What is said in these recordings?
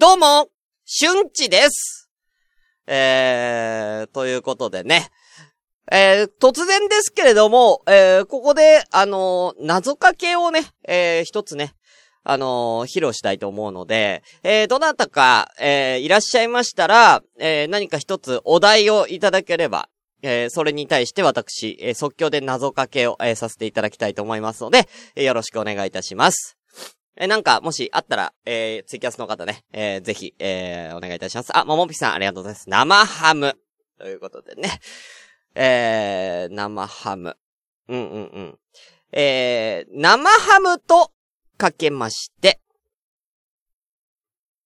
どうも、春地です。えー、ということでね。えー、突然ですけれども、えー、ここで、あのー、謎かけをね、えー、一つね、あのー、披露したいと思うので、えー、どなたか、えー、いらっしゃいましたら、えー、何か一つお題をいただければ、えー、それに対して私、えー、即興で謎かけを、えー、させていただきたいと思いますので、えー、よろしくお願いいたします。え、なんか、もしあったら、えー、ツイキャスの方ね、えー、ぜひ、えー、お願いいたします。あ、ももぴさん、ありがとうございます。生ハム。ということでね。えー、生ハム。うんうんうん。えー、生ハムとかけまして、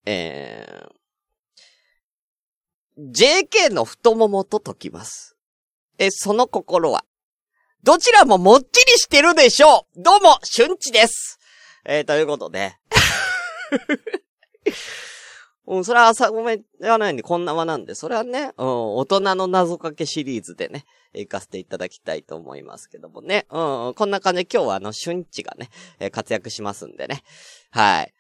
えー、JK の太ももと解きます。え、その心は、どちらももっちりしてるでしょうどうも、春地ですえー、ということで。うん、それは朝ごめんではないんで、こんな間なんで、それはね、うん、大人の謎かけシリーズでね、行かせていただきたいと思いますけどもね。うん、こんな感じで今日はあの、春地がね、えー、活躍しますんでね。はい。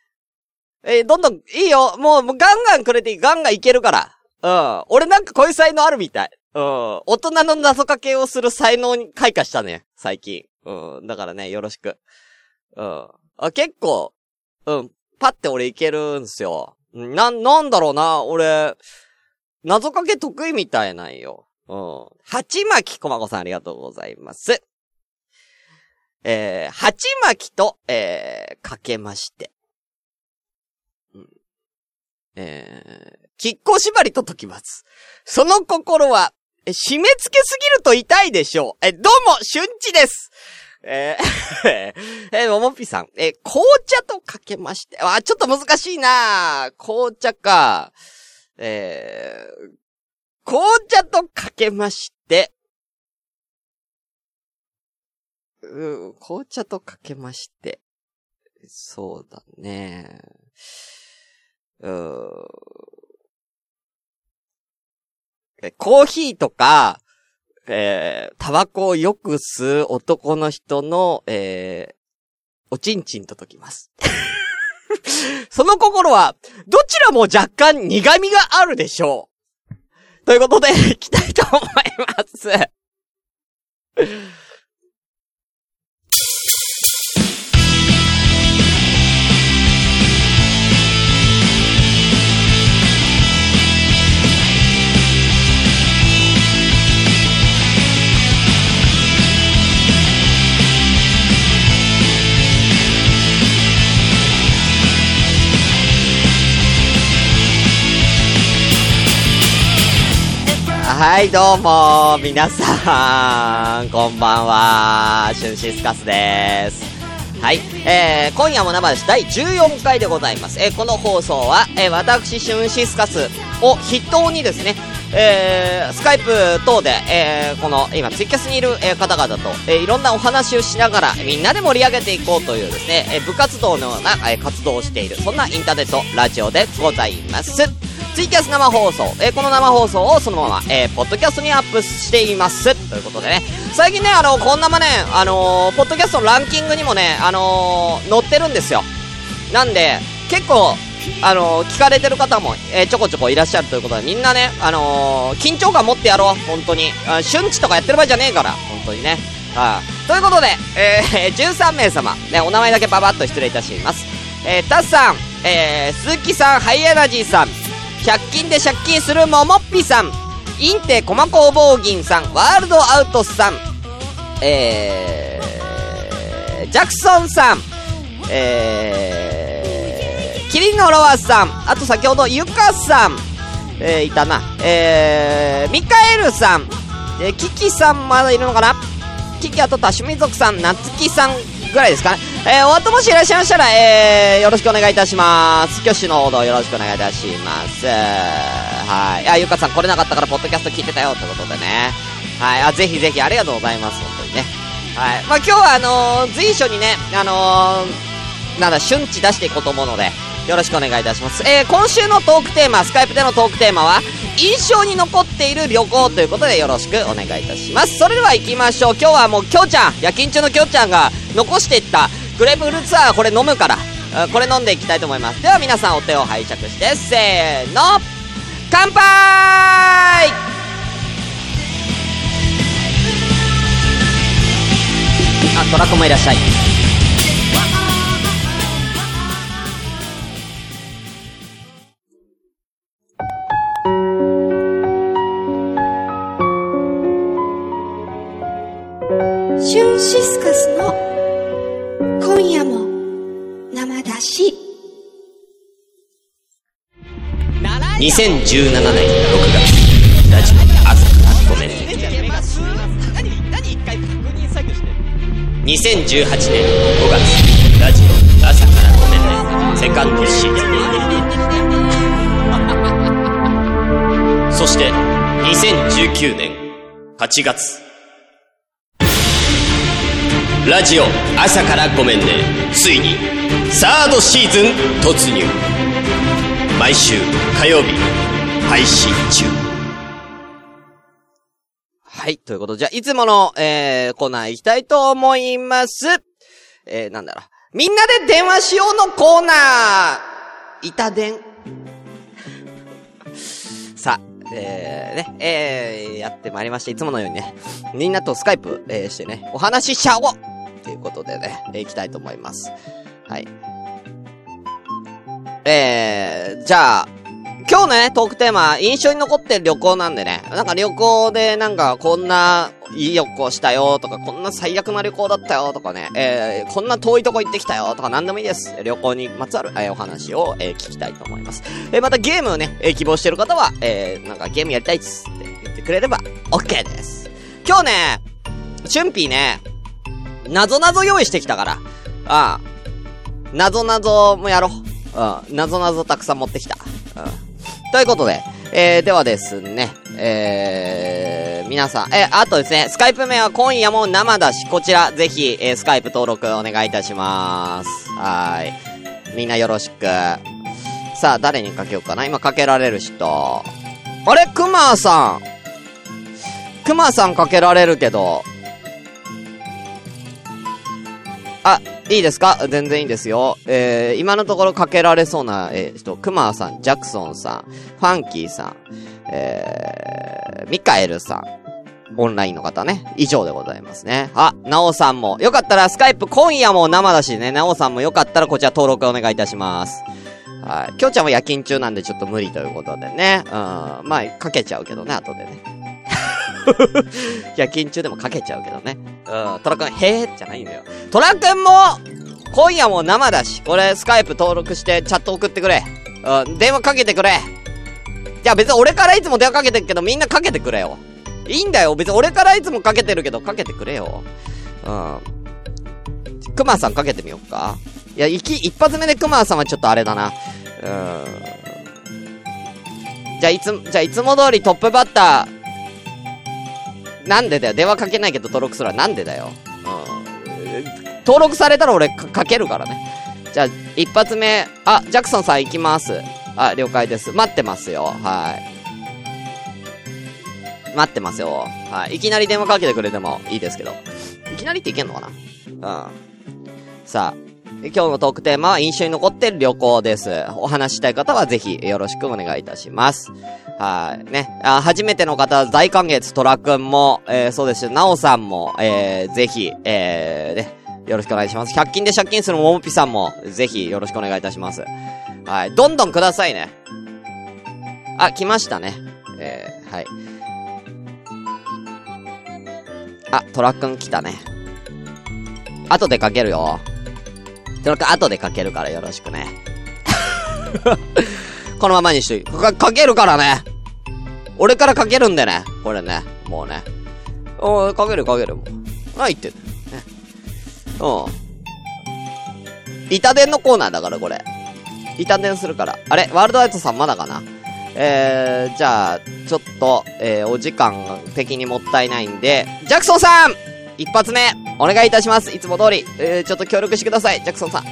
えー、どんどん、いいよもう、もうガンガンくれていいガンガンいけるから。うん。俺なんかこういう才能あるみたい。うん。大人の謎かけをする才能に開花したね、最近。うん。だからね、よろしく。うん。あ、結構、うん。パって俺いけるんすよ。な、なんだろうな、俺、謎かけ得意みたいなんよ。うん。鉢巻きこまこさんありがとうございます。えー、鉢巻きと、えー、かけまして。うん。えー、きっこ縛りと解きます。その心は、締め付けすぎると痛いでしょう。え、どうも、春地です。えー、えー、ももぴさん、えー、紅茶とかけまして、あ、ちょっと難しいな。紅茶か。えー、紅茶とかけまして、うん、紅茶とかけまして、そうだね。うー。コーヒーとか、えー、タバコをよく吸う男の人の、えー、おちんちんと解きます。その心は、どちらも若干苦味があるでしょう。ということで、いきたいと思います。はい、どうも、皆さん、こんばんは、シュンシスカスです。はい、えー、今夜も生です。第14回でございます。えー、この放送は、えー、私、シュンシスカスを筆頭にですね、えー、スカイプ等で、えー、この、今、ツイキャスにいる、えー、方々と、えー、いろんなお話をしながら、みんなで盛り上げていこうというですね、えー、部活動のような、えー、活動をしている、そんなインターネットラジオでございます。ツイキャス生放送、えー、この生放送をそのまま、えー、ポッドキャストにアップしています。ということでね、最近ね、あの、こんなまね、あのー、ポッドキャストのランキングにもね、あの、載ってるんですよ。なんで、結構、あの、聞かれてる方も、えー、ちょこちょこいらっしゃるということで、みんなね、あの、緊張感持ってやろう、本当に。あ瞬地とかやってる場合じゃねえから、本当にね。はい。ということで、えー、13名様、ね、お名前だけババッと失礼いたします。えー、タスさん、えー、鈴木さん、ハイエナジーさん、100均で借金するももっぴさん、インテコマ工房銀さん、ワールドアウトさん、えー、ジャクソンさん、えー、キリンのロワさん、あと先ほどゆかさん、えー、いたな、えー、ミカエルさん、えー、キキさんまだいるのかな？キキあと多趣味族さん、なつきさん。ぐらいですか？ね。えー、お後もしいらっしゃいましたら、えー、よろしくお願いいたします。挙手のほどよろしくお願いいたします。はい。あ、ゆかさん来れなかったから、ポッドキャスト聞いてたよ、ってことでね。はい。あ、ぜひぜひありがとうございます、本当にね。はい。まあ、今日は、あのー、随所にね、あのー、なんだ、瞬地出していこうと思うので、よろしくお願いいたします。えー、今週のトークテーマ、スカイプでのトークテーマは、印象に残っている旅行ということでよろしくお願いいたします。それでは行きましょう。今日はもう、きょうちゃん、夜勤中のきょうちゃんが残していったグレープフルーツツアーこれ飲むから。これ飲んでいきたいと思います。では皆さんお手を拝借して、せーの乾杯あ、トラコもいらっしゃい。シュンシスカスの今夜も生だし。2017年6月ラジオ朝からごめんね。2018年5月ラジオ朝からごめんね。セカンドシーズンそして2019年8月ラジオ朝からごめんね。ついにサードシーズン突入。毎週火曜日配信中。はいということでじゃあいつもの、えー、コーナー行きたいと思います。えー、なんだろう。みんなで電話しようのコーナー。板電。さあえー、ね、えー、やってまいりました。いつものようにね、みんなとスカイプ、えー、してね、お話ししちゃおう。ということでね、えー、いきたいと思います。はい。えー、じゃあ、今日ね、トークテーマ、印象に残ってる旅行なんでね、なんか旅行でなんかこんないい旅行したよとか、こんな最悪な旅行だったよとかね、えー、こんな遠いとこ行ってきたよとか何でもいいです。旅行にまつわる、えー、お話を、えー、聞きたいと思います。えー、またゲームをね、えー、希望してる方は、えー、なんかゲームやりたいっつって言ってくれれば OK です。今日ね、チュンピーね、なぞなぞ用意してきたから。ああ。なぞなぞもやろう。うん。なぞなぞたくさん持ってきた。うん。ということで、えー、ではですね、えー、皆さん、え、あとですね、スカイプ名は今夜も生だし、こちら、ぜひ、えー、スカイプ登録お願いいたします。はい。みんなよろしく。さあ、誰にかけようかな今かけられる人。あれ？クマさん。クマさんかけられるけど、あ、いいですか？全然いいですよ。えー、今のところかけられそうな、えー、人、クマさん、ジャクソンさん、ファンキーさん、えー、ミカエルさん、オンラインの方ね。以上でございますね。あ、なおさんも。よかったらスカイプ今夜も生だしね、なおさんもよかったらこちら登録お願いいたします。はい。きょちゃんは夜勤中なんでちょっと無理ということでね。うん。まあ、かけちゃうけどね、後でね。夜勤中でもかけちゃうけどね。うん。トラくん、へーじゃないんだよ。トラくんも、今夜も生だし、これスカイプ登録してチャット送ってくれ。うん。電話かけてくれ。いや別に俺からいつも電話かけてるけどみんなかけてくれよ。いいんだよ。別に俺からいつもかけてるけどかけてくれよ。うん。クマさんかけてみようか。いや、一一発目でクマさんはちょっとあれだな。うん。じゃあいつ、じゃあいつも通りトップバッター、なんでだよ。電話かけないけど登録するわ。なんでだよ。うん。登録されたら俺かかけるからね。じゃあ、一発目。あ、ジャクソンさん行きます。あ、了解です。待ってますよ。はい。待ってますよ。はい。いきなり電話かけてくれてもいいですけど。いきなりっていけんのかな？うん。さあ、今日のトークテーマは印象に残ってる旅行です。お話したい方はぜひよろしくお願いいたします。はい。ね。あ初めての方、大歓迎トラくんも、えー、そうですなおさんも、えー、ぜひ、えー、ね、よろしくお願いします。100均で借金するももぴさんも、ぜひよろしくお願いいたします。はい。どんどんくださいね。あ、来ましたね。えー、はい。あ、トラくん来たね。後でかけるよ。トラくん後でかけるからよろしくね。このままにしといか、かけるからね。俺からかけるんでね。これね。もうね。おーかけるかけるもう。何言ってんのね。うん。板伝のコーナーだからこれ。板伝するから。あれワールドアイトさんまだかな？えー、じゃあ、ちょっと、えー、お時間的にもったいないんで、ジャクソンさん一発目、お願いいたします。いつも通り。えー、ちょっと協力してください。ジャクソンさん。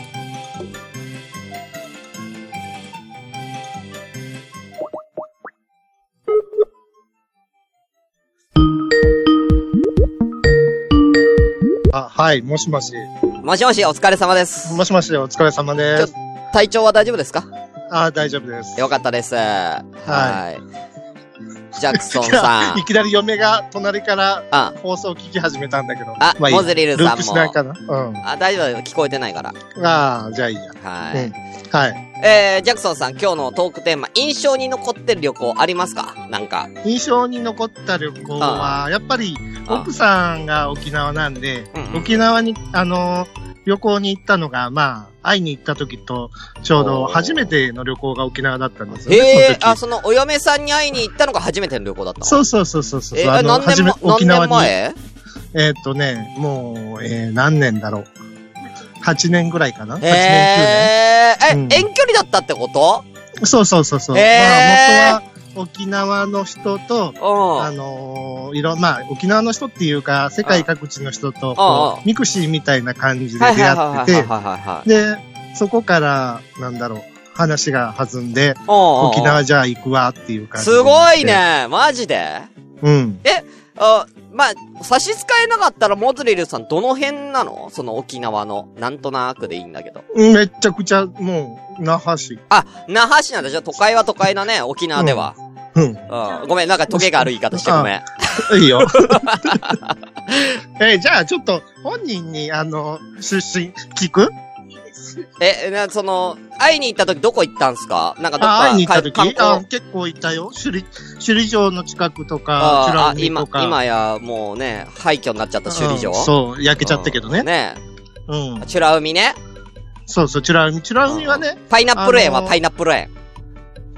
あ、はい、もしもし。もしもし、お疲れ様です。もしもし、お疲れ様です。体調は大丈夫ですか？ああ、大丈夫です。よかったです。はい。ジャクソンさんい。きなり嫁が隣からあ、放送聞き始めたんだけど。あまあいいやモズリルさんもループしないかな。うん。あ、大丈夫、聞こえてないから。ああ、じゃあいいや。はい。うん。はい。えー、ジャクソンさん、今日のトークテーマ、印象に残ってる旅行ありますか？なんか。印象に残った旅行は、やっぱり、あ奥さんが沖縄なんでうんうん、沖縄に、あのー、旅行に行ったのが、まあ、会いに行った時と、ちょうど初めての旅行が沖縄だったんですよね。へえ、あ、その、お嫁さんに会いに行ったのが初めての旅行だったの？そうそうそうそうそう。えー、あの何年も、何年前？えーっとね、もう、えー、何年だろう。8年ぐらいかな ?8 年、9年。えー、え、うん遠距離だったってこと？そうそうそうそう。へーまあ、元は沖縄の人と、うん。あのーいろ、まあ、沖縄の人っていうか、世界各地の人と、 mixi みたいな感じではい出会って。て、で、そこから、なんだろう、話が弾んで、お沖縄じゃあ行くわっていう感じ。すごい。ねマジで？うん。あ、まあ、差し支えなかったらモズリルさんどの辺なの？その沖縄の。なんとなくでいいんだけど。めっちゃくちゃ、もう、那覇市。あ、那覇市なんだ。じゃあ都会は都会だね、沖縄では。うん。うん。ごめん、なんかトゲがある言い方してごめん。いいよ。え、じゃあ、ちょっと、本人に、あの、出身、聞く？え、な、その、会いに行った時どこ行ったんすか？なんかどっあ、か、会いに行った時？あ、結構行ったよ。首里、首里城の近くとか、ああ、今。今やもうね、廃墟になっちゃった首里城？うんそう、焼けちゃったけどね。ねうん。美ら海ね。そうそう、美ら海。美ら海はね、パイナップル園はあのーパイナップル園。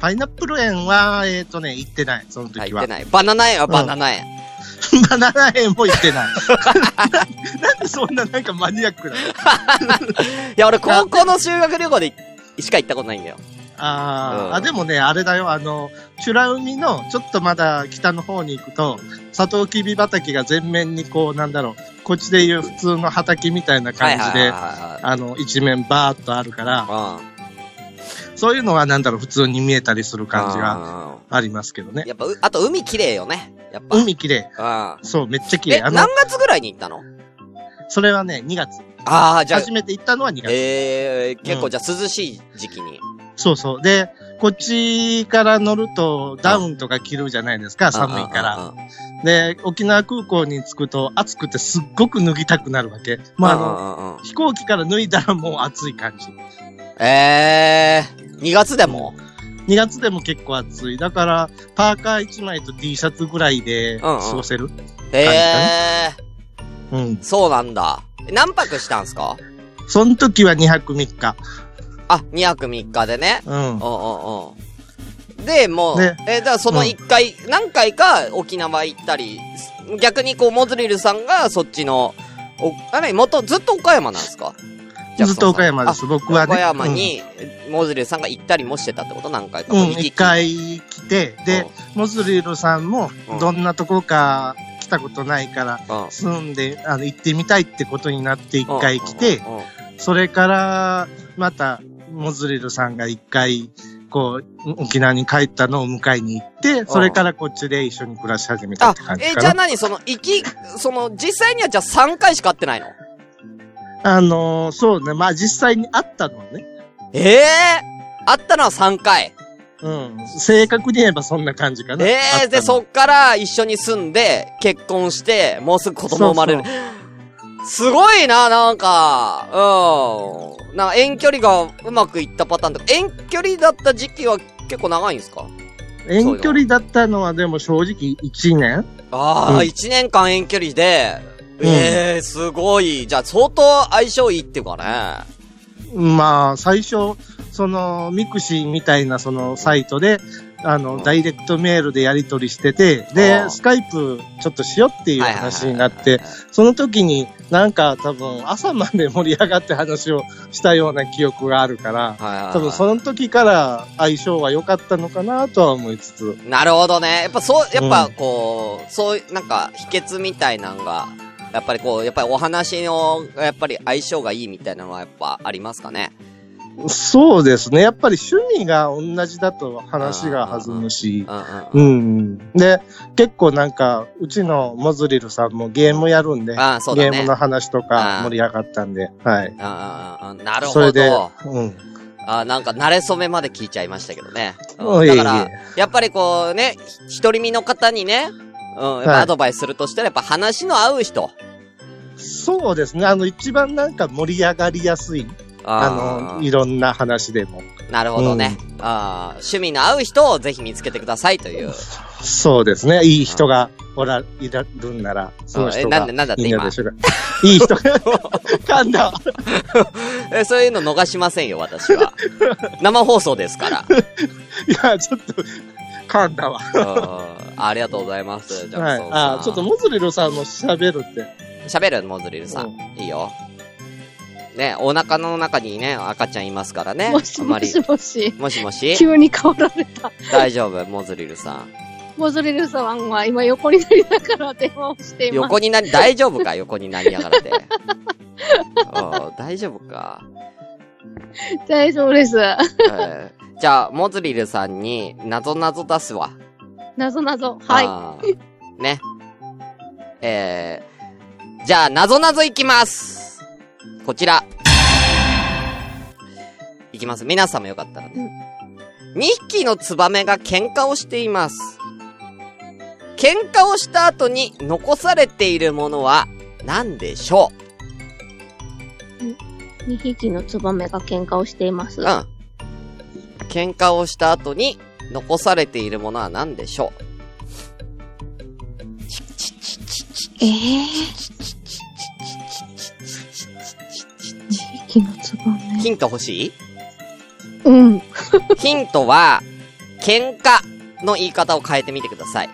パイナップル園は、えっ、とね、行ってない、そのはい、時は行って。ない。バナナ園はバナナ園。バナナ園も行ってない。なんでそんななんかマニアックなの？いや、俺高校の修学旅行でしか行ったことないんだよ。あー、うんあ、でもね、あれだよ、あの、美ら海のちょっとまだ北の方に行くと、サトウキビ畑が全面にこう、なんだろう、こっちでいう普通の畑みたいな感じで、あの、一面バーっとあるから、はい。そういうのはなんだろう、普通に見えたりする感じがが。ありますけどね。やっぱ、うあと海綺麗よね。やっぱ。海綺麗。うん。そう、めっちゃ綺え、麗。あの何、月ぐらいに行ったの？それはね、2月。ああ、じゃあ、初めて行ったのは2月。えー、結構じゃあ涼しい時期に。そうそう。で、こっちから乗るとダウンとか着るじゃないですか、寒いから。うんうんうんうん。で、沖縄空港に着くと暑くてすっごく脱ぎたくなるわけ。まあ、あの、うんうんうん飛行機から脱いだらもう暑い感じ。えー、2月でも？2月でも結構暑い。だから、パーカー1枚と T シャツぐらいでうんうん過ごせる。えうん。ー、そうなんだ。何泊したんすか？その時は2泊3日。あ、2泊3日でね。うんう。んうんうん。で、もう、ねえ、だからその1回、何回か沖縄行ったり、逆にこう、モズリルさんがそっちの、お、あれ、元、ずっと岡山なんですか？ずっと岡山です。僕はね。岡山に、モズリルさんが行ったりもしてたってこと何回か。うん。一回来て、で、モズリルさんもうん、どんなとこか来たことないから、住んで、あの、行ってみたいってことになって一回来て、それから、また、モズリルさんが一回、こう、沖縄に帰ったのを迎えに行って、それからこっちで一緒に暮らし始めたあって感、じえ、かな。じゃあ何その、行き、その、実際にはじゃあ3回しか会ってないの？あのーそうね、まあ実際に会ったのはね。ええー、会ったのは3回。うん。正確に言えばそんな感じかな。ええー、で、そっから一緒に住んで、結婚して、もうすぐ子供生まれる。そうすごいな、なんか、うん。なんか遠距離がうまくいったパターンとか、遠距離だった時期は結構長いんですか？遠距離だったのはでも正直1年ああ、うん一、年間遠距離で、うんええー、すごい。じゃあ相当相性いいっていうかね。まあ、最初、その、ミクシーみたいなそのサイトで、あの、うん。ダイレクトメールでやり取りしてて、うで、ん。スカイプちょっとしようっていう話になって、、その時になんか多分朝まで盛り上がって話をしたような記憶があるから、多分その時から相性は良かったのかなとは思いつつ、なるほどね。やっぱそう、やっぱうん。こう、そういう、なんか、秘訣みたいなのが、やっぱりこう、やっぱりお話の、やっぱり相性がいいみたいなのはやっぱありますかね？そうですね。やっぱり趣味が同じだと話が弾むし。うん。で、結構なんか、うちのモズリルさんもゲームやるんで、あね。ゲームの話とか盛り上がったんで、はい。あなるそれでほど。、うん。あなんか、慣れ初めまで聞いちゃいましたけどね。うんだからやっぱりこうね、独り身の方にね、うん、やっぱはいアドバイスするとしたら、やっぱ話の合う人。そうですね。あの、一番なんか盛り上がりやすい。あの、いろんな話でも。なるほどね。あー趣味の合う人をぜひ見つけてくださいという。そうですね。いい人がおら、いらるんなら、その人がえなんでなんだって今？いいのでしょうか。いい人が、噛んだわ。えそういうの逃しませんよ、私は。生放送ですから。いや、ちょっと、噛んだわ。うんありがとうございます。ジャはいクソン。さん。あ、ちょっとモズリルさんの喋るって。喋るモズリルさん。いいよ。ね、お腹の中にね、赤ちゃんいますからね。もしあんまりもし。もし。もしもし急に変わられた。大丈夫、モズリルさん。モズリルさんは今横になりながら電話をしています。横になり、大丈夫か？横になりながらで。うん大丈夫か、大丈夫です。えーじゃあ、モズリルさんに、なぞなぞ出すわ。なぞなぞ。はい。い。ね。えー、じゃあ、なぞなぞいきます。こちら。いきます。皆さんもよかったらね。2匹のツバメが喧嘩をしています。喧嘩をした後に残されているものは何でしょ2匹のツバメが喧嘩をしています。ううん。喧嘩をした後に残されているものは何でしょえぇ、2匹のツバうメ。ヒント欲しい？うん。ヒントは、喧嘩の言い方を変えてみてください。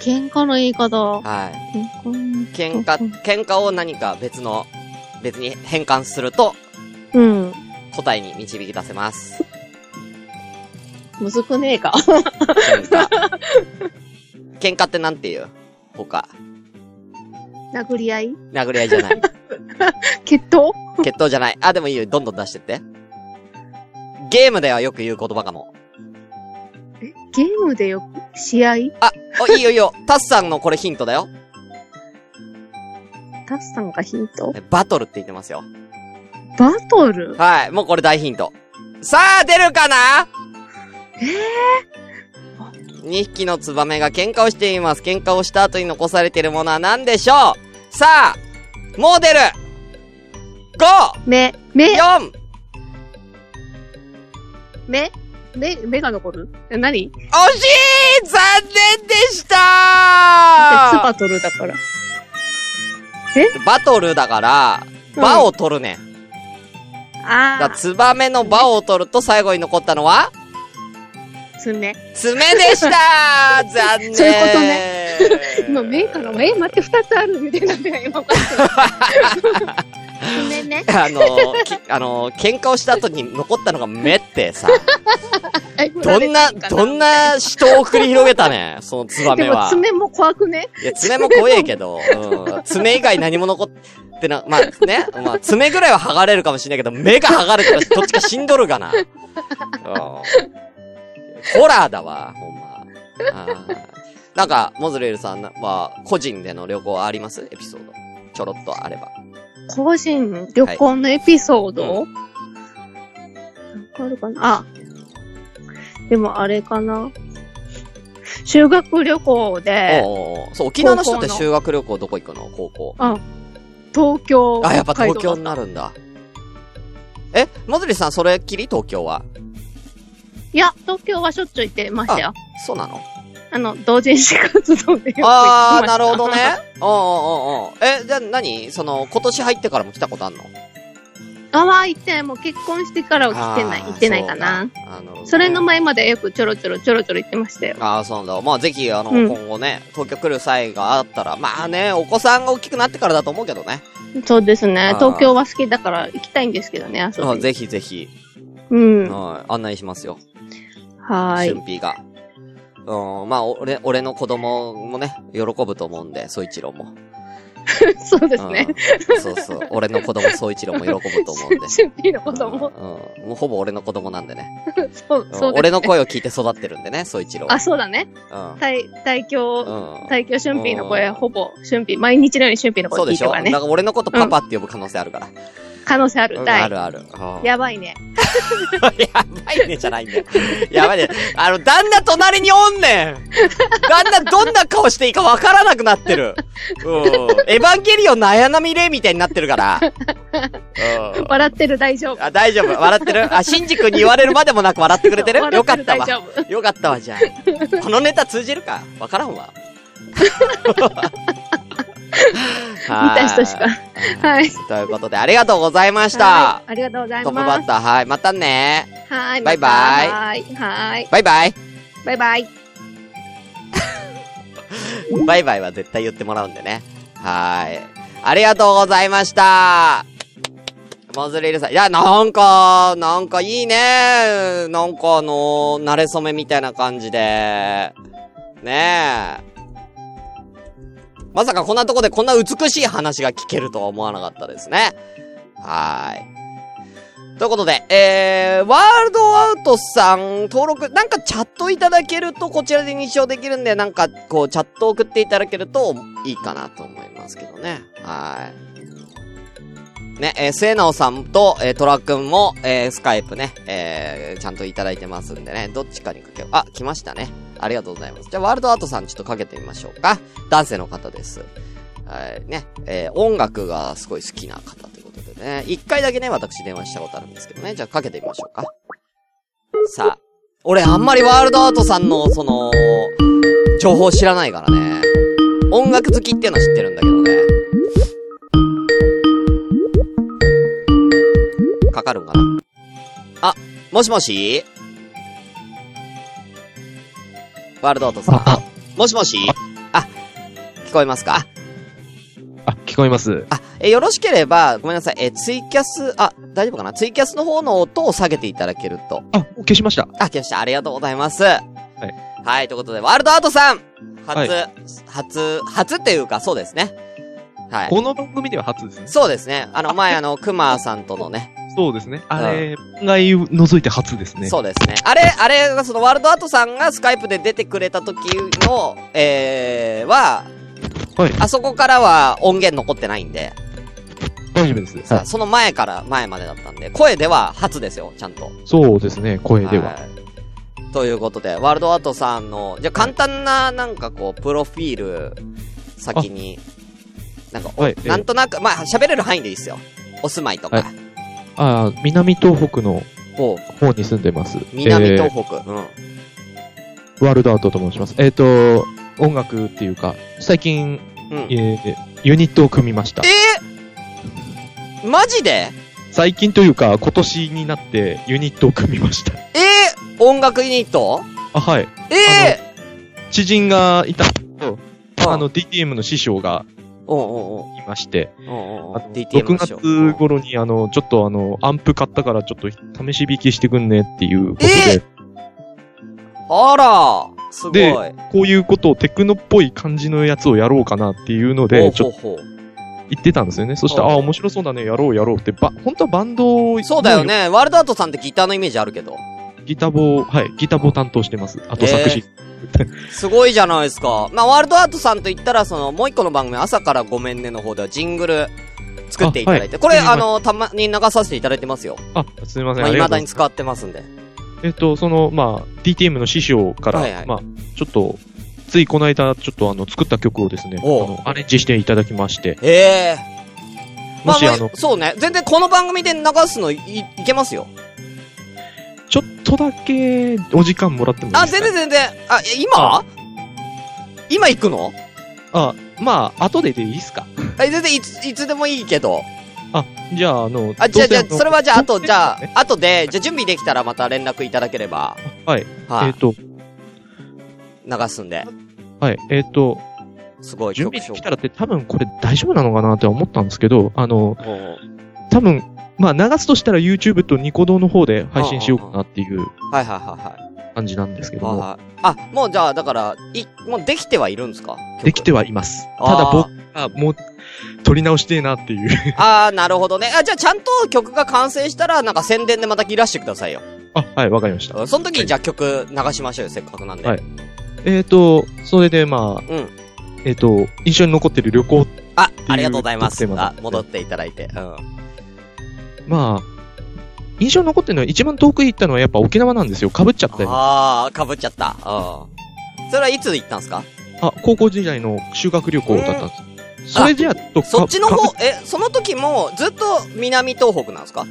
喧嘩の言い方。はい。喧喧嘩、喧嘩を何か別の、別に変換するとうん。答えに導き出せます。むずくねえか。喧嘩。喧嘩ってなんて言う他？殴り合い？殴り合いじゃない。決闘？決闘じゃない。あ、でもいいよ。どんどん出してって。ゲームではよく言う言葉かも。え？ゲームでよく、試合？あ、お、いいよいいよ。タスさんのこれヒントだよ。タスさんがヒント？バトルって言ってますよ。バトル？はい。もうこれ大ヒント。さあ、出るかな？え2匹のツバメが喧嘩をしています。喧嘩をした後に残されているものは何でしょう？さあ、もう出る !5! ー、目、目、4! 目、目、目が残る？え、何？惜しい残念でしたツバトルだから。バトルだから、うん。場を取るね。だからあツバメの場を取ると最後に残ったのは？ー、爪。爪でした 残念。そういうことね。今、目から、え、待って、二つあるみたいなんで、今、爪ね。あの、きあの、喧嘩をした後に残ったのが目ってさ、どんな、どんな死闘を繰り広げたね、そのツバでもメは。爪も怖くね？いや、爪も怖えけど、うん、爪以外何も残ってな、まあね、まあ爪ぐらいは剥がれるかもしれないけど、目が剥がれたらどっちか死んどるがな。うんホラーだわ、ほんま。あーなんか、モズレールさんは、個人での旅行あります？エピソード。ちょろっとあれば。個人旅行のエピソード、はなんかあるかな？あ、でもあれかな修学旅行で、そう、沖縄の人って修学旅行どこ行くの？高校。あ、東京。あ、やっぱ東京にる。なるんだ。え、モズリさんそれっきり？東京はいや、東京はしょっちゅう行ってましたよ。そうなの？あの、同人誌活動で。あー、なるほどね。おうおうおうおうえ、じゃあ何？その、今年入ってからも来たことあんの？あは行ってない。もう結婚してからは来てない。行ってないかな。そそれの前までよくちょろちょろちょろちょろ行ってましたよ。ああ、そうなんだ。まあ、ぜひ、あの、うん今後ね、東京来る際があったら、まあね、お子さんが大きくなってからだと思うけどね。そうですねあー。東京は好きだから行きたいんですけどね、遊びに。あぜひぜひ、うん。はい、案内しますよ。はーい。春ピーが。うん、まあ、俺、俺の子供もね、喜ぶと思うんで、総一郎も。そうですね。うんそうそう。俺の子供、総一郎も喜ぶと思うんで。春辟の子供。うん。もうほぼ俺の子供なんでね。そう、うんそうね。俺の声を聞いて育ってるんでね、総一郎は。あ、そうだね。うん。大、大京、うん。大京の声、うんほぼ春辟、毎日のように春辟のそうでしてょだ声聞いるからね。から俺のことパパって呼ぶ可能性あるから。可能性ある。うん大。あるある。うんやばいね。やばいねじゃないんだよ。やばいね。あの、旦那隣におんねん旦那どんな顔していいかわからなくなってる。うん。エヴァンゲリオンの綾波レイみたいになってるから。うん。笑ってる大丈夫。あ、大丈夫。笑ってる？あ、シンジ君に言われるまでもなく笑ってくれてる？よかったわ。よかったわ、じゃあ。このネタ通じるか？わからんわ。見た人しか。はい。ということで、ありがとうございましたは。いありがとうございトップます。バッター、はい。またね。はい。バイバイはい。はい。バイバイ。バイバイ。バイバイは絶対言ってもらうんでね。はーい。ありがとうございました。モズリルさん。いや、なんか、なんかいいね。なんかあの慣れ初めみたいな感じで。ねえ。まさかこんなとこでこんな美しい話が聞けるとは思わなかったですね。はーい。ということで、えー、ワールドアウトさん、登録、なんかチャットいただけるとこちらで認証できるんで、なんかこう、チャット送っていただけるといいかなと思いますけどね。はい。ね、えー、末直さんと、えー、トラくんも、えー、スカイプね、えー、ちゃんといただいてますんでね、どっちかにかけよう。あ、来ましたね。ありがとうございます。じゃあ、ワールドアートさんちょっとかけてみましょうか。男性の方です。はい、ね、えー、音楽がすごい好きな方ということでね、一回だけね、私電話したことあるんですけどね、じゃあかけてみましょうか。さあ、俺あんまりワールドアートさんの、その、情報知らないからね。音楽好きっていうのは知ってるんだけどね。かかるんかな？あ、もしもし？ワールドアートさん。あ、もしもし？あ、聞こえますか？あ、聞こえます。あ、え、よろしければ、ごめんなさい。え、ツイキャス、あ、大丈夫かな？ツイキャスの方の音を下げていただけると。あ、消しました。あ、来ました。ありがとうございます。はいはい、ということで、ワールドアートさん初、は初、初っていうか、そうですね。はい。この番組では初ですね。そうですね。あの、前、あの、クマさんとのね。そうですね。あれ、外除いて初ですね。そうですね。あれ、あれが、その、ワールドアートさんがスカイプで出てくれた時の、えー、は、はい。あそこからは音源残ってないんで、大丈夫です。さはい。その前から前までだったんで、声では初ですよ、ちゃんと。そうですね、声では。いということで、ワールドアートさんの、じゃあ簡単な、なんかこう、プロフィール、先に、なんか、おはいなんとなく、まあ、喋れる範囲でいいですよ。お住まいとか。はいあー南東北の方に住んでます。南東え北。うん。ーワールドアートと申します。えっ、と、音楽っていうか、最近、うん。えーユニットを組みました。えー、マジで？最近というか、今年になってユニットを組みました。えー、音楽ユニット？あ、はい。え知人がいたんですけど、ー、あの、DTM の師匠がいまして、おうおうおうおうあの DTM 6の人月頃に、あの、ちょっとあの、アンプ買ったからちょっと試し弾きしてくんねっていうことで、えあら、すごい。でこういうことをテクノっぽい感じのやつをやろうかなっていうのほで、うちょっと言ってたんですよね。そしたら、ほうあ、面白そうだね、やろうやろうって、ば、本当はバンドをそうだよ。ね。ワールドアートさんってギターのイメージあるけど。ギターボー、はい、ギターボー担当してます。あと作詞。すごいじゃないですか。まあ、ワールドアートさんと言ったら、その、もう一個の番組、朝からごめんねの方ではジングル作っていただいて、これ、あはいあの、たまに流させていただいてますよ。あ、すみません。まあ、未だに使ってますんで。えっと、その、まあ、DTM の師匠から、はいはいまあ、ちょっと、ついこの間、ちょっとあの、作った曲をですね、あの、アレンジしていただきまして、ええまあ、もしあのもう、そうね。全然この番組で流すのい、いけますよ。ちょっとだけ、お時間もらってもいいですか？あ、全然全然。あ、え今？今行くの？あ、まあ、後ででいいですか？え、全然いつ、いつでもいいけど。あ、じゃあ、あの、あ、じゃあ、じゃあ、それはじゃあ、あと、じゃあね、後で、じゃあ準備できたらまた連絡いただければ、はい。はい。えっ、と、流すんで。はい。えっ、と、すごい準備できたらって多分これ大丈夫なのかなって思ったんですけど、あの、おうおう。多分、まあ流すとしたら YouTube とニコ動の方で配信しようかなっていうはいはいはいはい。感じなんですけども、はいはい。あ、もうじゃあ、だから、い、もうできてはいるんですか？できてははいます。あーただ僕がもう、撮り直してえなっていう。あー、なるほどね。あ、じゃあちゃんと曲が完成したら、なんか宣伝でまた切らしてくださいよ。あ、はい、わかりました。うんその時にじゃあ曲流しましょうよ、せっかくなんで。はいえっ、と、それでまあ、うん。えっ、と、印象に残ってる旅行、あ、ありがとうございます。あ戻っていただいて。うん。まあ、印象に残ってるのは一番遠く行ったのはやっぱ沖縄なんですよ。被っちゃって。ああー、被っちゃった。うん。それはいつ行ったんすか？高校時代の修学旅行だったんです。それじゃあ、とそっちのか方、え、その時もずっと南東北なんですか？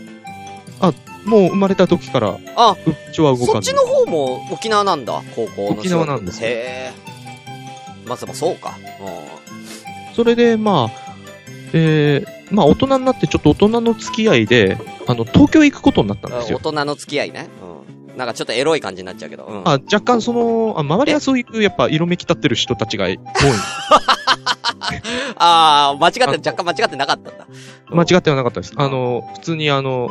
もう生まれた時から、あ、うちは動かずそっち。の方も沖縄なんだ、高校の。沖縄なんですよへえ。まあ、そうか。それで、まあ、えー、まあ大人になってちょっと大人の付き合いで、あの、東京行くことになったんうん。ですよ。大人の付き合いね。うん。なんかちょっとエロい感じになっちゃうけど。うん。あ若干その、あ周りはそういう、やっぱ色めき立ってる人たちが多い。あー、間違って、若干間違ってなかったんだ。間違ってはなかったです。あの、普通にあの、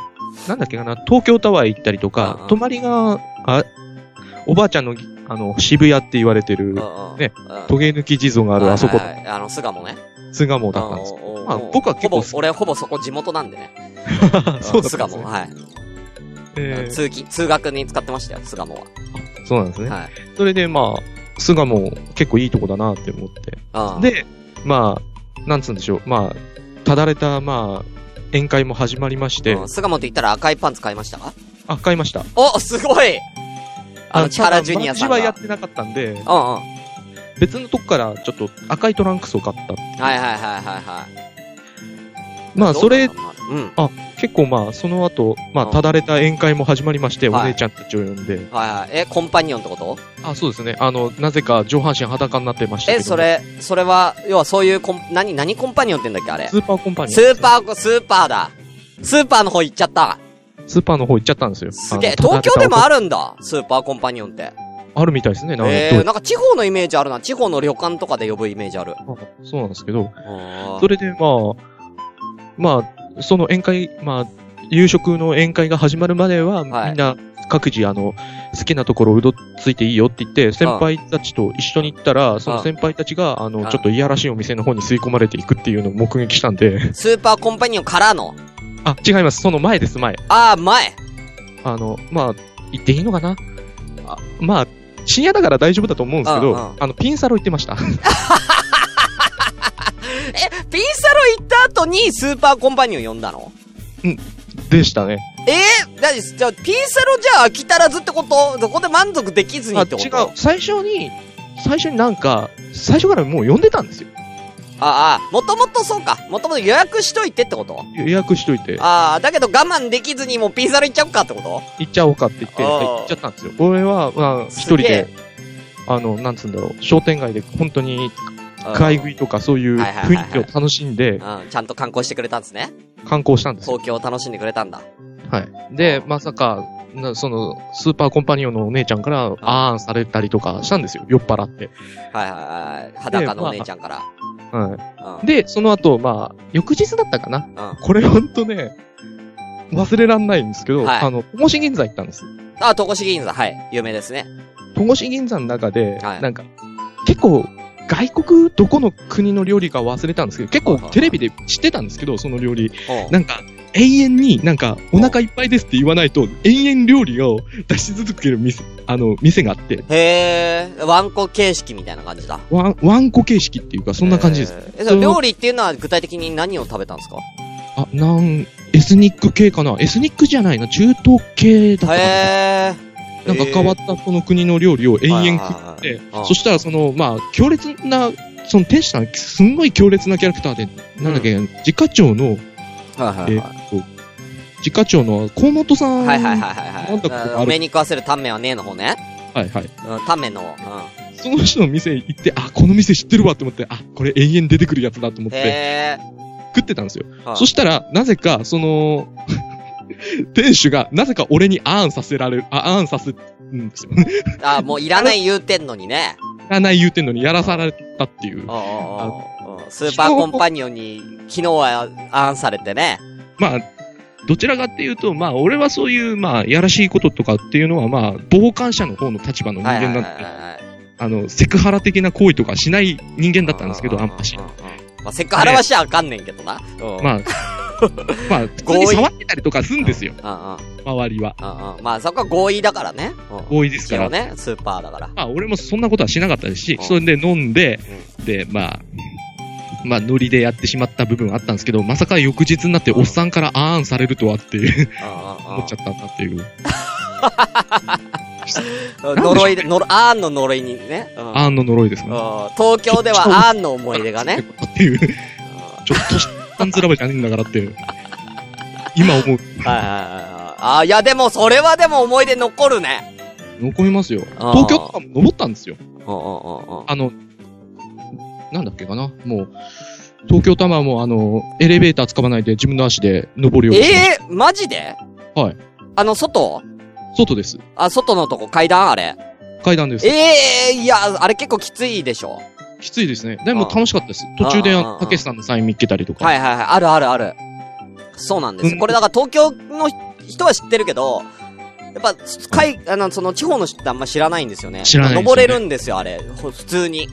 なんだっけかな、東京タワー行ったりとうんうん、か隣が、あ、おばあちゃんの、あの、渋谷って言われてる。ねうん。トゲ抜き地蔵があるあそこ、はいはいはいあの、巣鴨ね。巣鴨だったんですよ。うんうんうんまあ僕は結構ほぼ、俺ほぼそこ地元なんでね。そうですね。はい。えー通勤、通学に使ってましたよ、巣鴨そうなんですね。は。はい。それでまあ、巣鴨結構いいとこだなって思って。うん、で、まあ、なんつうんでしょう。まあ、ただれた、まあ、宴会も始まりまして、うん巣鴨って言ったら赤いパンツ買いました？かあ、買いました。おすごいあの、千原ジュニアさんが。はやってなかったんで、うんうん。は別のとこからちょっと赤いトランクスを買った。いはいはいはいはい。まあ、それ、どうん。結構まあ、その後、まあ、うんただれた宴会も始まりまして、おはい姉ちゃんたちを呼んで、はいはい。え、コンパニオンってこと？あ、そうですね。あの、なぜか上半身裸になってましたけえ、ど。それ、それは、要はそういうコン、何、何コンパニオンって言うんだっけあれ？スーパーコンパニオン。スーパー、スーパーだ。スーパーの方行っちゃった。スーパーの方行っちゃったんですよ。すげえ。東京でもあるるんだ。スーパーコンパニオンって。あるみたいですね。なんかえー、なんか地方のイメージあるな。地方の旅館とかで呼ぶイメージある。あそうなんですけど、それでまあ、まあ、その宴会、まあ、夕食の宴会が始まるまでは、はいみんな各自あの、好きなところうどついていいよって言って、先輩たちと一緒に行ったら、その先輩たちが、あの、あちょっといやらしいお店の方に吸い込まれていくっていうのを目撃したんで、スーパーコンパニオンからの？あ、違います。その前です、前。あー、前。あの、まあ、言っていいのかな？あまあ、深夜だから大丈夫だと思うんですけど、うんうんあの、ピンサロ行ってました。え、ピンサロ行った後にスーパーコンパニオン呼んだの？でしたね。えー、だじゃあ、ピンサロじゃあ飽き足らずってこと？そこで満足できずにあ、ってこと？違う。最初に、最初になんか、最初からもう呼んでたんですよ。ああ、もともとそうか。もともと予約しといてってこと？予約しといて、ああ、だけど我慢できずにもうピンサロ行っちゃうかってこと？行っちゃおうかって言って、はい行っちゃったんですよ。俺は、まあ、一人で、あの、なんつうんだろう、商店街で本当に買い食いとかそういう雰囲気を楽しんでうん、ちゃんと観光してくれたんですね。観光したんですよ。東京を楽しんでくれたんだ。はい。で、まさか、なその、スーパーコンパニオンのお姉ちゃんから、あーんされたりとかしたんですよ。酔っ払って。はいはいはい。裸のお姉ちゃんから。はうんい。で、その後、まあ、翌日だったかな。うん。これほんとね、忘れらんないんですけど、はいあの、戸越銀座行ったんです。あ、戸越銀座、はい。有名ですね。戸越銀座の中で、はいなんか、結構、外国どこの国の料理か忘れたんですけど、結構テレビで知ってたんですけど、その料理。おうなんか、永遠になんか、お腹いっぱいですって言わないと、延々料理を出し続ける店、あの、店があって、へえ、ワンコ形式みたいな感じだ。ワン、ワンコ形式っていうか、そんな感じです。え、その料理っていうのは具体的に何を食べたんですか？あ、なん、エスニック系かな？エスニックじゃないな、中東系だったかな。へえ。なんか変わったその国の料理を延々食ってそしたらその、まあ、強烈な、その店主さん、すんごい強烈なキャラクターで、なんだっけ、自家長の、はいはいえはい。自家長の河本さん。はいはいはいはいはい。お目に食わせるタンメンはねえの方ね。はいはい。うん、タンメンの方。うその人の店行って、あ、この店知ってるわって思って、あ、これ永遠出てくるやつだと思っん。て。食ってたんですよ。はいそしたら、なぜか、その、店主が、なぜか俺にあーんさせられる、あ、あーんさせるんですよ。あ、もういらない言うてんのにね。やらない言うてんのにやらされたっていうおう。スーパーコンパニオンに昨日はアンされてね。まあ、どちらかっていうと、まあ、俺はそういう、まあ、やらしいこととかっていうのは、まあ、傍観者の方の立場の人間なんで、あの、セクハラ的な行為とかしない人間だったんですけど、あんましう。んうんまあ、セクハラはしちゃあかんねんけどな。うん。まあ、まあ、普通に触ってたりとかするんですよ。周りは。まあ、そこは合意だからね。うん。合意ですから。ね、スーパーだから。まあ、俺もそんなことはしなかったですしう、んそれで飲んで、で、まあ、まあ、ノリでやってしまった部分はあったんですけど、まさか翌日になっておっさんからあーんされるとはっていう、思っちゃったんだっていう。うん。呪いで、呪、アーンの呪いにね。うん。あーんの呪いですね。うん東京ではアーンの思い出がね。っていう、ちょっとしたんずらばじゃねえんだからって、今思う。はいはいはいはい。あーいやでもそれはでも思い出残るね。残りますよ。東京とかも登ったんですよ。あの、なんだっけかな？もう、東京タワーもあの、エレベーター使わないで自分の足で登るようにしましえー、マジで？はい。あの、外？た。外です。あ、外のとこ？階段？あれ？階段です。ええいや、あれ結構きついでしょ。きついですね。でもあ楽しかったです。途中であああの、たけしさんのサイン見っけたりとか。はいはいはい。あるあるある。そうなんですよ。うんこれだから東京の人は知ってるけど、やっぱ、かい、あの、その地方の人ってあんま知らないんですよね。知らないですよね登れるんですよ、あれ。ほ普通に。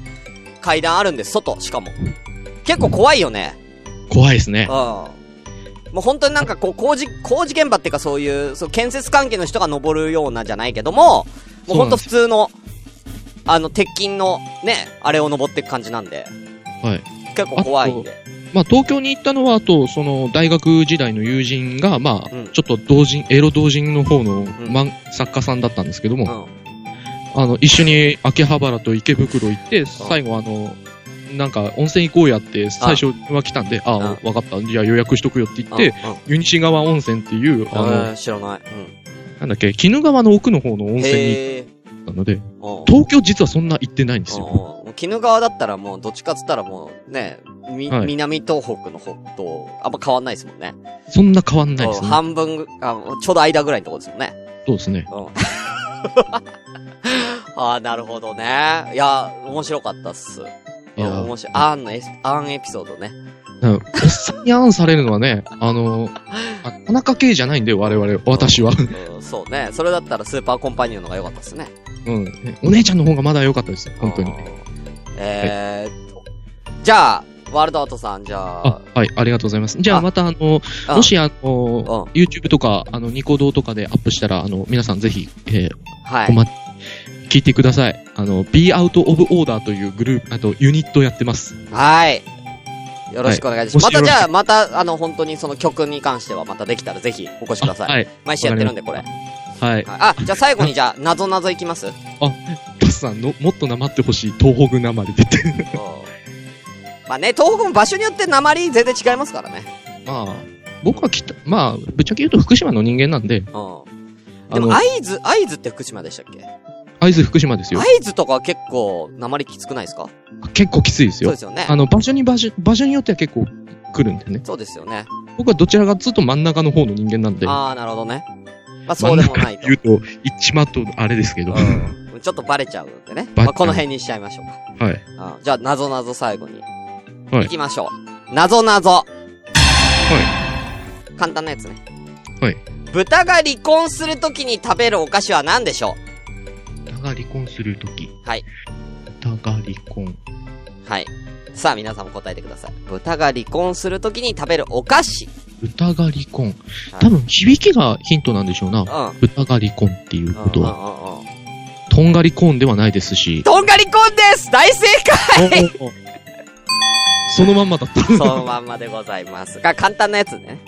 階段あるんです、外、しかも。結構怖いよね。怖いですねうん。。もう本当になんかこう、工事、工事現場っていうかそういう、そう建設関係の人が登るようなじゃないけども、もう本当普通の、あの、鉄筋のね、あれを登っていく感じなんで、はい。結構怖いんで。まあ、東京に行ったのは、あと、その、大学時代の友人が、まあ、うんちょっと同人、エロ同人の方の、んまん、作家さんだったんですけども、うん。あの、一緒に秋葉原と池袋行って、最後あの、なんか温泉行こうやって、最初は来たんで、ああ、わかった。じゃあ予約しとくよって言って、うん、湯西川温泉っていう、あうん。の、えー知らない。うん。なんだっけ、鬼怒川の奥の方の温泉に行。ったので、うん東京実はそんな行ってないんですよ。鬼怒川だったらもうどっちかっつったらもうね、み、はい南東北の方とあんま変わんないですもんね。そんな変わんないですうんね。半分ぐあ、ちょうど間ぐらいのとこですもんね。そうですね。うん。ああ、なるほどね。いや、面白かったっす。いやうん面白い。アーンのエス、アーンエピソードね。うんおっさんにアンされるのはね、あの、あ田中圭じゃないんだよ、我々、私は。うん、そうね。それだったらスーパーコンパニオンの方が良かったっすね。うん。お姉ちゃんの方がまだ良かったです、本当にうん。。えーっと、じゃあ、ワールドアートさん、じゃああ、、はい、ありがとうございます。じゃああまた、あの、うんもし、あの、YouTube とか、あの、ニコ動とかでアップしたら、あの、皆さんぜひ、えー、はい。おま、聞いてください。あの、Be Out of Order というグループ、あと、ユニットやってます。はい。よろしくお願いします。はいまたじゃあ、また、あの、本当にその曲に関しては、またできたらぜひお越しください。はい。毎週やってるんで、これ。はいはい。あ、じゃあ最後にじゃあ、なぞなぞいきます？タスさんの、もっとなまってほしい、東北なまりでって。まあね、東北も場所によって鉛全然違いますからね。まあ、僕はきっと、まあ、ぶっちゃけ言うと福島の人間なんで、うん。であも、の、会津、会津って福島でしたっけ？会津福島ですよ。会津とかは結構、鉛きつくないですか？結構きついですよそうで。すよね。あの、場所に場所、場所によっては結構来るんでね。そうですよね。僕はどちらかずっと真ん中の方の人間なんで、ああ、なるほどね。まあ、そうでもないと。言うと、一まとあれですけど、はい。うんちょっとバレちゃうんでね。まあ、この辺にしちゃいましょうか。うんじゃあ、なぞなぞ最後に。はい行きましょう。なぞなぞ。簡単なやつね。はい。豚が離婚するときに食べるお菓子は何でしょ豚が離婚するとき。はい。豚が離婚。うはい。さあ、皆さんも答えてください。豚が離婚するときに食べるお菓子。豚が離婚。はい多分、響きがヒントなんでしょうな。うん。豚が離婚っていううんことは。とんがりコーンではないですし。とんがりコンです大正解そのまんまだった。そのまんまでございます。が、簡単なやつね。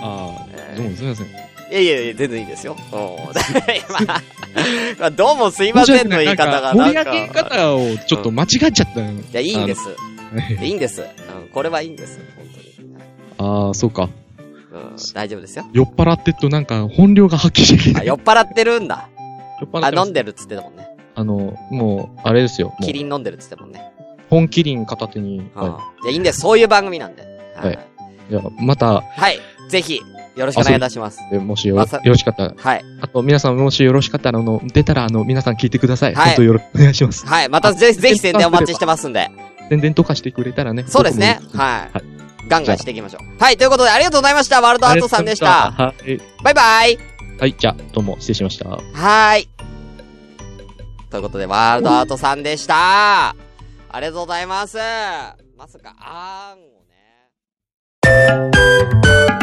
ああ、えーどうもすみません。いやいやいや、全然いいですよ。うんまあまあ、どうもすいませんの言い方が盛りなんか。上げ方をちょっと間違えちゃったよ。いや、いいんです。あいいんです。うん、これはいいんです。本当に。の。ああ、そうか。うん、大丈夫ですよ。酔っ払ってっとなんか本領が発揮してきあ、て。酔っ払ってるんだ。あ、酔っ払ってます飲んでるっつってたもんね。あの、もう、あれですよ。キリン飲んでるっつってたもんね。本キリン片手に。うん。いはや、いいんです。そういう番組なんで。はいい。いや、また、はい。ぜひ、よろしくお願いいたします。えもしよろまさよろしかったら、はい。あと皆さんもしよろしかったら、あの、出たら、あの、皆さん聞いてください。はい本当よろしくお願いします。はい。またぜ、ぜひ宣伝お待ちしてますんで。宣伝とかしてくれたらね。そうですね。はい。はいガンガンしていきましょう。はい。ということで、ありがとうございました。ワールドアートさんでした。はい。バイバイ。はい、じゃあ、どうも、失礼しました。はーい。ということで、ワールドアートさんでした。ありがとうございます。まさか、あーんをす。